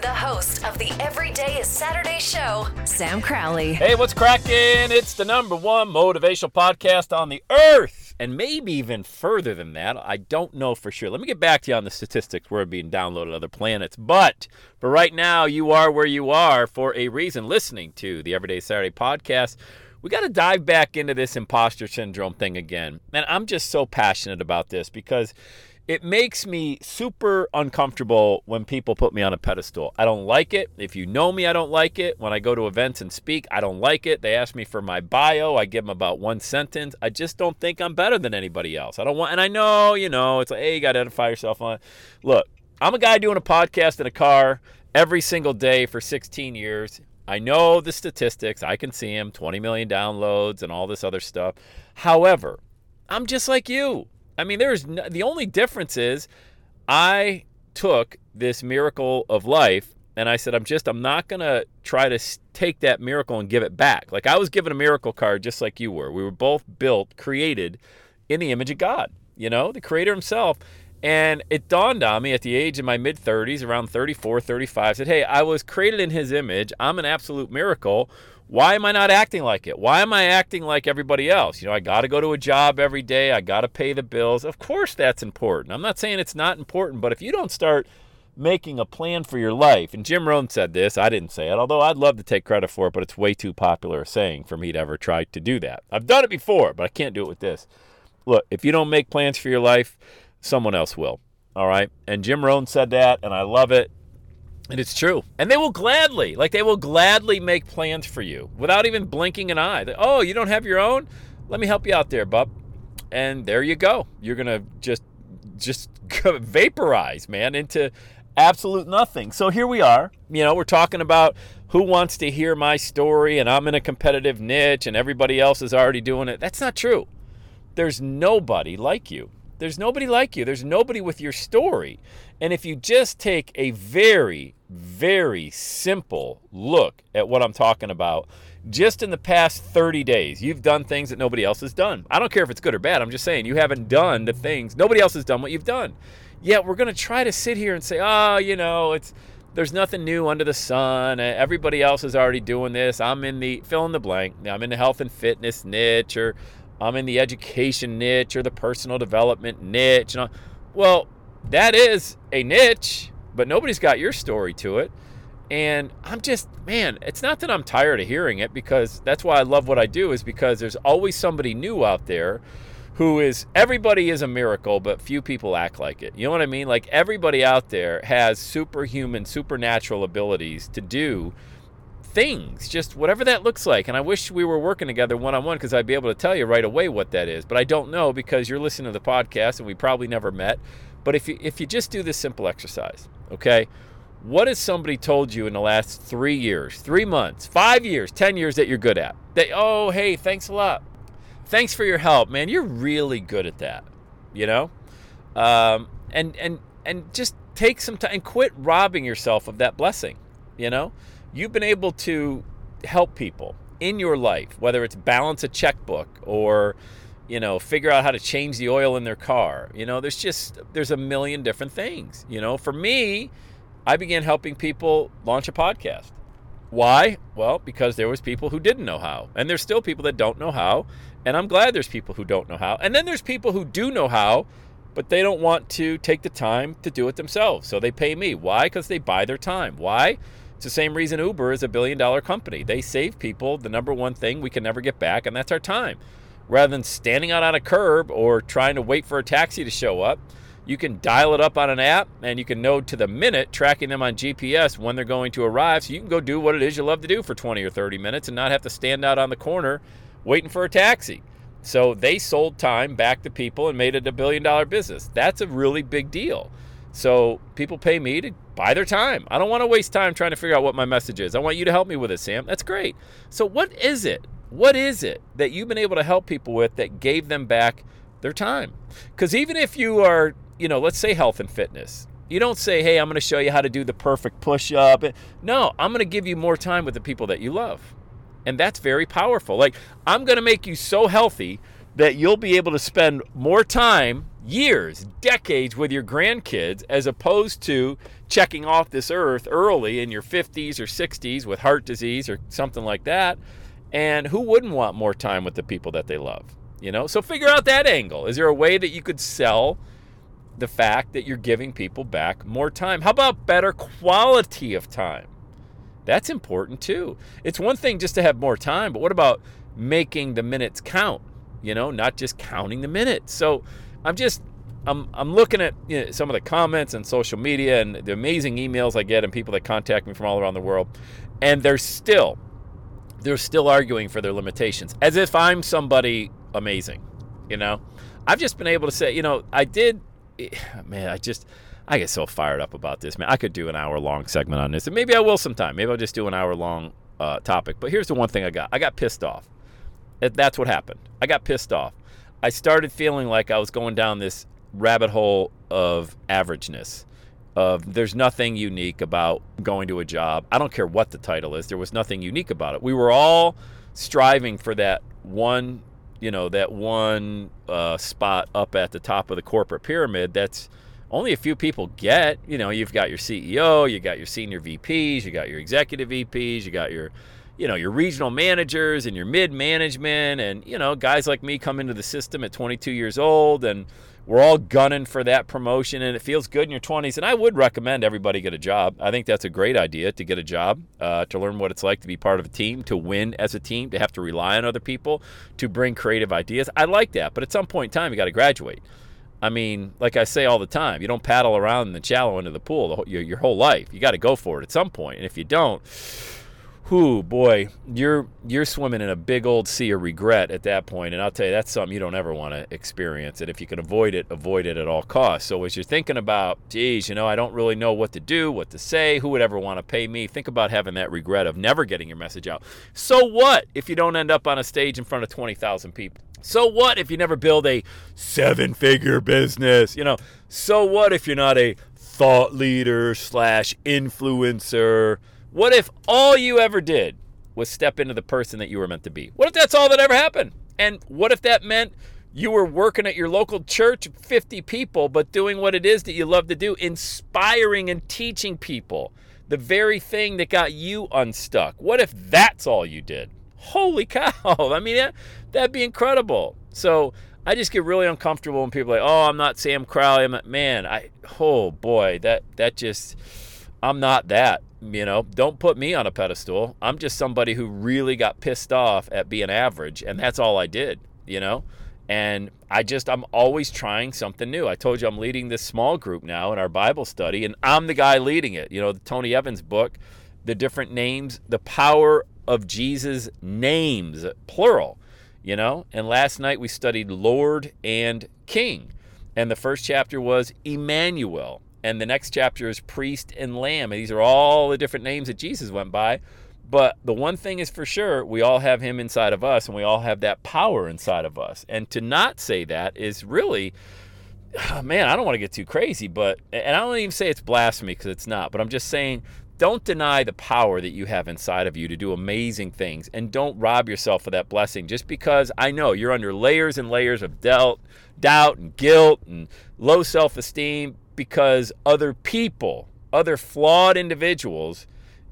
The host of the Everyday is Saturday show, Sam Crowley. Hey, what's cracking? It's the number one motivational podcast on the earth. And maybe even further than that. I don't know for sure. Let me get back to you on the statistics where being downloaded other planets. But for right now, you are where you are for a reason listening to the Everyday Saturday podcast we got to dive back into this imposter syndrome thing again. And I'm just so passionate about this because it makes me super uncomfortable when people put me on a pedestal. I don't like it. If you know me, I don't like it. When I go to events and speak, I don't like it. They ask me for my bio, I give them about one sentence. I just don't think I'm better than anybody else. I don't want, and I know, you know, it's like, hey, you got to identify yourself on. Look, I'm a guy doing a podcast in a car every single day for 16 years. I know the statistics. I can see them 20 million downloads and all this other stuff. However, I'm just like you. I mean, there's no, the only difference is I took this miracle of life and I said, I'm just, I'm not going to try to take that miracle and give it back. Like I was given a miracle card just like you were. We were both built, created in the image of God, you know, the creator himself. And it dawned on me at the age of my mid 30s, around 34, 35, said, Hey, I was created in his image. I'm an absolute miracle. Why am I not acting like it? Why am I acting like everybody else? You know, I got to go to a job every day. I got to pay the bills. Of course, that's important. I'm not saying it's not important, but if you don't start making a plan for your life, and Jim Rohn said this, I didn't say it, although I'd love to take credit for it, but it's way too popular a saying for me to ever try to do that. I've done it before, but I can't do it with this. Look, if you don't make plans for your life, someone else will. All right. And Jim Rohn said that, and I love it. And it's true. And they will gladly, like they will gladly make plans for you without even blinking an eye. They, oh, you don't have your own? Let me help you out there, bub. And there you go. You're gonna just just vaporize, man, into absolute nothing. So here we are. You know, we're talking about who wants to hear my story, and I'm in a competitive niche, and everybody else is already doing it. That's not true. There's nobody like you. There's nobody like you. There's nobody with your story. And if you just take a very, very simple look at what I'm talking about, just in the past 30 days, you've done things that nobody else has done. I don't care if it's good or bad. I'm just saying you haven't done the things, nobody else has done what you've done. Yet we're going to try to sit here and say, oh, you know, it's, there's nothing new under the sun. Eh, everybody else is already doing this. I'm in the fill in the blank. I'm in the health and fitness niche or I'm in the education niche or the personal development niche. Well, that is a niche, but nobody's got your story to it. And I'm just, man, it's not that I'm tired of hearing it because that's why I love what I do, is because there's always somebody new out there who is, everybody is a miracle, but few people act like it. You know what I mean? Like everybody out there has superhuman, supernatural abilities to do things, just whatever that looks like. And I wish we were working together one on one because I'd be able to tell you right away what that is. But I don't know because you're listening to the podcast and we probably never met. But if you if you just do this simple exercise, okay? What has somebody told you in the last three years, three months, five years, ten years that you're good at? That oh hey, thanks a lot. Thanks for your help, man. You're really good at that. You know? Um, and and and just take some time and quit robbing yourself of that blessing. You know? you've been able to help people in your life, whether it's balance a checkbook or you know figure out how to change the oil in their car. You know there's just there's a million different things you know. For me i began helping people launch a podcast. Why? Well because there was people who didn't know how and there's still people that don't know how and i'm glad there's people who don't know how and then there's people who do know how but they don't want to take the time to do it themselves so they pay me. Why? Because they buy their time. Why? It's the same reason Uber is a billion dollar company. They save people the number one thing we can never get back, and that's our time. Rather than standing out on a curb or trying to wait for a taxi to show up, You can dial it up on an app and you can know to the minute, tracking them on GPS when they're going to arrive. So you can go do what it is you love to do for 20 or 30 minutes and not have to stand out on the corner waiting for a taxi. So they sold time back to people and made it a billion dollar business. That's a really big deal. So people pay me to buy their time. I don't want to waste time trying to figure out what my message is. I want you to help me with it, Sam. That's great. So what is it? What is it that you've been able to help people with that gave them back their time? Because even if you are you know, let's say health and fitness. You don't say, hey, I'm going to show you how to do the perfect push up. No, I'm going to give you more time with the people that you love. And that's very powerful. Like, I'm going to make you so healthy that you'll be able to spend more time, years, decades with your grandkids, as opposed to checking off this earth early in your 50s or 60s with heart disease or something like that. And who wouldn't want more time with the people that they love? You know, so figure out that angle. Is there a way that you could sell the fact that you're giving people back more time. How about better quality of time? That's important too. It's one thing just to have more time, but what about making the minutes count? You know, not just counting the minutes. So I'm just I'm I'm looking at you know, some of the comments on social media and the amazing emails I get and people that contact me from all around the world, and they're still they're still arguing for their limitations as if I'm somebody amazing. You know, I've just been able to say, you know, I did man, I just I get so fired up about this, man. I could do an hour long segment on this, and maybe I will sometime. Maybe I'll just do an hour long uh, topic. But here's the one thing I got: I got pissed off. That's what happened. I got pissed off. I started feeling like I was going down this rabbit hole of averageness. Of there's nothing unique about going to a job. I don't care what the title is. There was nothing unique about it. We were all striving for that one you know that one uh, spot up at the top of the corporate pyramid that's only a few people get you know you've got your ceo you got your senior vps you got your executive vps you got your you know your regional managers and your mid management and you know guys like me come into the system at 22 years old and we're all gunning for that promotion and it feels good in your 20s and i would recommend everybody get a job. I think that's a great idea to get a job uh, to learn what it's like to be part of a team to win as a team to have to rely on other people to bring creative ideas. I like that but at some point in time you got to graduate. I mean like i say all the time you don't paddle around in the shallow end of the pool the your, your whole life. You got to go for it at some point and if you don't whoo boy you're you're swimming in a big old sea of regret at that point and i'll tell you that's something you don't ever want to experience and if you can avoid it avoid it at all costs. So as you're thinking about geez you know i don't really know what to do what to say who would ever want to pay me think about having that regret of never getting your message out. So what if you don't end up on a stage in front of 20000 people? So what if you never build a seven figure business? You know so what if you're not a thought leader slash influencer what if all you ever did was step into the person that you were meant to be? What if that's all that ever happened? And what if that meant you were working at your local church, 50 people, but doing what it is that you love to do, inspiring and teaching people the very thing that got you unstuck? What if that's all you did? Holy cow. I mean, that, that'd be incredible. So I just get really uncomfortable when people are like, oh, I'm not Sam Crowley. I'm, like, man, I, oh boy, that, that just, I'm not that. You know, don't put me on a pedestal. I'm just somebody who really got pissed off at being average, and that's all I did, you know? And I just, I'm always trying something new. I told you I'm leading this small group now in our Bible study, and I'm the guy leading it. You know, the Tony Evans book, the different names, the power of Jesus' names, plural, you know? And last night we studied Lord and King. And the first chapter was Emmanuel and the next chapter is priest and lamb. These are all the different names that Jesus went by. But the one thing is for sure, we all have him inside of us and we all have that power inside of us. And to not say that is really, man, I don't want to get too crazy, but, and I don't even say it's blasphemy because it's not, but I'm just saying don't deny the power that you have inside of you to do amazing things and don't rob yourself of that blessing just because I know you're under layers and layers of doubt, doubt and guilt and low self-esteem because other people, other flawed individuals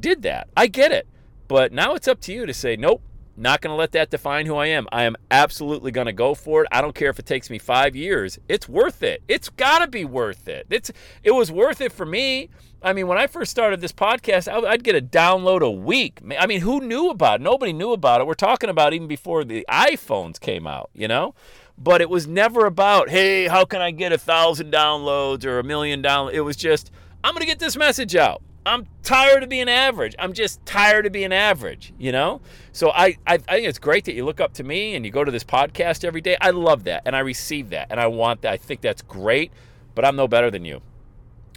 did that. I get it. But now it's up to you to say, nope, not going to let that define who I am. I am absolutely going to go for it. I don't care if it takes me five years. It's worth it. It's got to be worth it. It's it was worth it for me. I mean, when I first started this podcast, I'd get a download a week. I mean, who knew about it? Nobody knew about it. We're talking about even before the iPhones came out, you know. But it was never about, hey, how can I get a thousand downloads or a million downloads? It was just, I'm going to get this message out. I'm tired of being average. I'm just tired of being average, you know? So I, I, I, think it's great that you look up to me and you go to this podcast every day. I love that and I receive that and I want that. I think that's great, but I'm no better than you.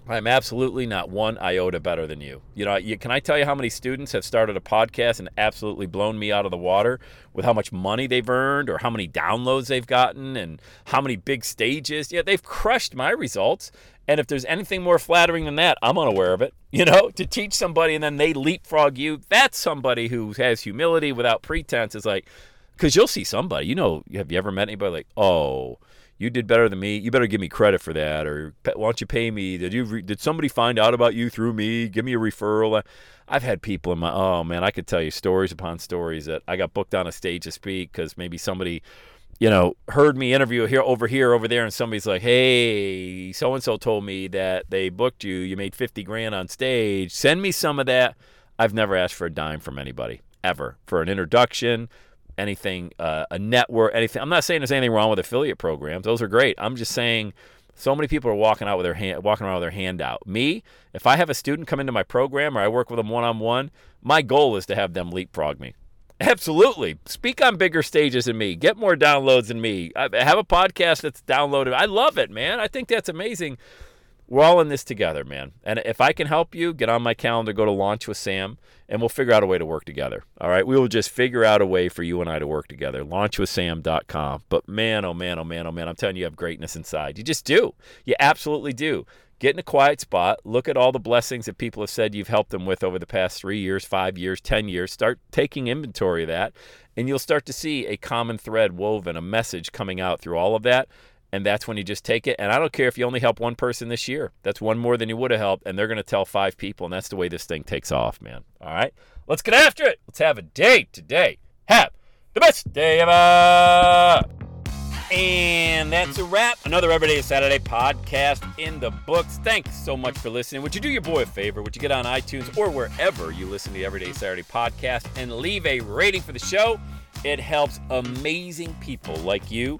I'm absolutely not one iota better than you. You know, you, can I tell you how many students have started a podcast and absolutely blown me out of the water with how much money they've earned or how many downloads they've gotten and how many big stages? Yeah, they've crushed my results. And if there's anything more flattering than that, I'm unaware of it. You know, to teach somebody and then they leapfrog you, that's somebody who has humility without pretense. Is like, because you'll see somebody, you know, have you ever met anybody like, oh, you did better than me. You better give me credit for that, or why don't you pay me? Did you did somebody find out about you through me? Give me a referral. I've had people in my oh man, I could tell you stories upon stories that I got booked on a stage to speak because maybe somebody, you know, heard me interview here over here over there, and somebody's like, hey, so and so told me that they booked you. You made fifty grand on stage. Send me some of that. I've never asked for a dime from anybody ever for an introduction anything, uh, a network, anything. I'm not saying there's anything wrong with affiliate programs. Those are great. I'm just saying so many people are walking out with their hand, walking around with their hand out. Me, if I have a student come into my program or I work with them one on one, my goal is to have them leapfrog me. Absolutely. Speak on bigger stages than me. Get more downloads than me. I have a podcast that's downloaded. I love it, man. I think that's amazing. We're all in this together, man. And if I can help you, get on my calendar, go to Launch with Sam and we'll figure out a way to work together. All right. We will just figure out a way for you and I to work together. Launchwithsam.com. But man, oh man, oh man, oh man, I'm telling you, you have greatness inside. You just do. You absolutely do. Get in a quiet spot. Look at all the blessings that people have said you've helped them with over the past three years, five years, 10 years. Start taking inventory of that, and you'll start to see a common thread woven, a message coming out through all of that and that's when you just take it. And I don't care if you only help one person this year. That's one more than you would have helped, and they're going to tell five people, and that's the way this thing takes off, man. All right, let's get after it. Let's have a day today. Have the best day ever. And that's a wrap. Another Everyday Saturday podcast in the books. Thanks so much for listening. Would you do your boy a favor? Would you get on iTunes or wherever you listen to the Everyday Saturday podcast and leave a rating for the show? It helps amazing people like you